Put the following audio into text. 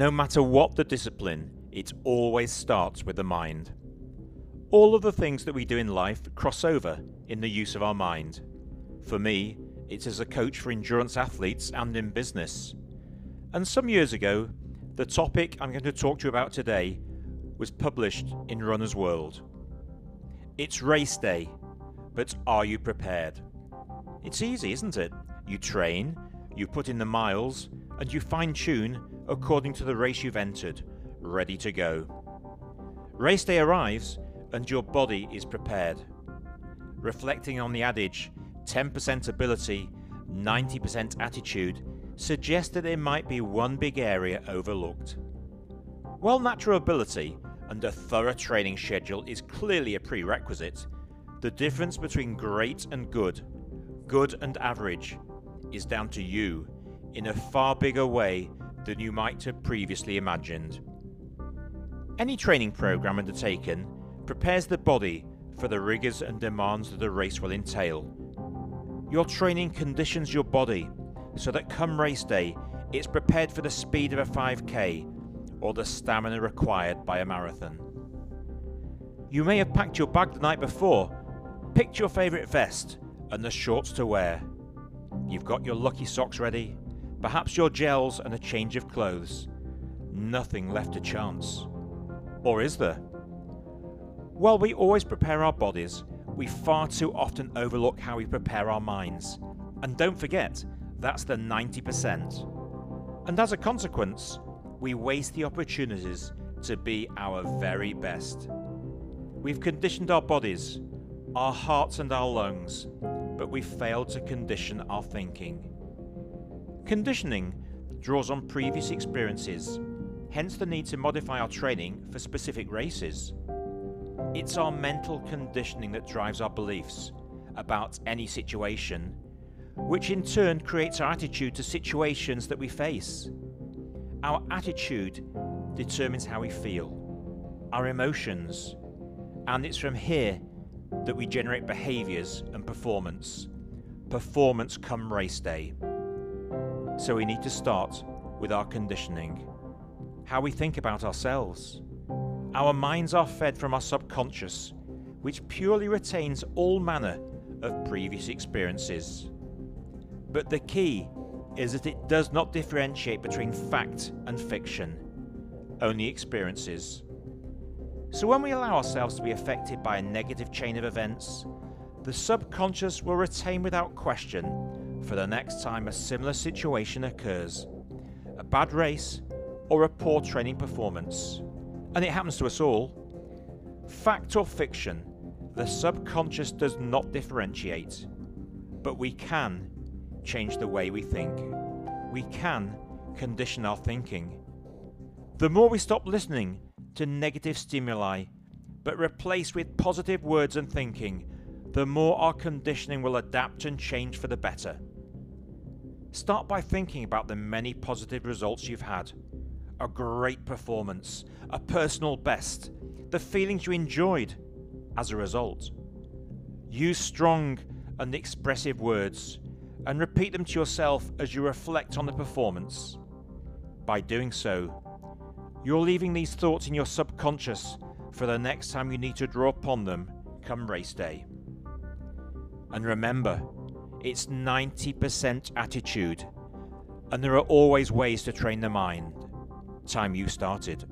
No matter what the discipline, it always starts with the mind. All of the things that we do in life cross over in the use of our mind. For me, it's as a coach for endurance athletes and in business. And some years ago, the topic I'm going to talk to you about today was published in Runner's World. It's race day, but are you prepared? It's easy, isn't it? You train, you put in the miles, and you fine tune according to the race you've entered, ready to go. Race day arrives, and your body is prepared. Reflecting on the adage 10% ability, 90% attitude suggests that there might be one big area overlooked. While natural ability and a thorough training schedule is clearly a prerequisite, the difference between great and good, good and average, is down to you in a far bigger way than you might have previously imagined. Any training program undertaken prepares the body for the rigours and demands that the race will entail. Your training conditions your body so that come race day, it's prepared for the speed of a 5k or the stamina required by a marathon. You may have packed your bag the night before, picked your favourite vest and the shorts to wear. You've got your lucky socks ready, perhaps your gels and a change of clothes. Nothing left to chance. Or is there? While we always prepare our bodies, we far too often overlook how we prepare our minds. And don't forget, that's the 90%. And as a consequence, we waste the opportunities to be our very best. We've conditioned our bodies, our hearts, and our lungs, but we've failed to condition our thinking. Conditioning draws on previous experiences, hence the need to modify our training for specific races. It's our mental conditioning that drives our beliefs about any situation, which in turn creates our attitude to situations that we face. Our attitude determines how we feel, our emotions, and it's from here that we generate behaviours and performance. Performance come race day. So we need to start with our conditioning, how we think about ourselves. Our minds are fed from our subconscious, which purely retains all manner of previous experiences. But the key is that it does not differentiate between fact and fiction, only experiences. So when we allow ourselves to be affected by a negative chain of events, the subconscious will retain without question for the next time a similar situation occurs a bad race or a poor training performance. And it happens to us all. Fact or fiction, the subconscious does not differentiate. But we can change the way we think. We can condition our thinking. The more we stop listening to negative stimuli, but replace with positive words and thinking, the more our conditioning will adapt and change for the better. Start by thinking about the many positive results you've had. A great performance, a personal best, the feelings you enjoyed as a result. Use strong and expressive words and repeat them to yourself as you reflect on the performance. By doing so, you're leaving these thoughts in your subconscious for the next time you need to draw upon them come race day. And remember, it's 90% attitude, and there are always ways to train the mind. Time you started.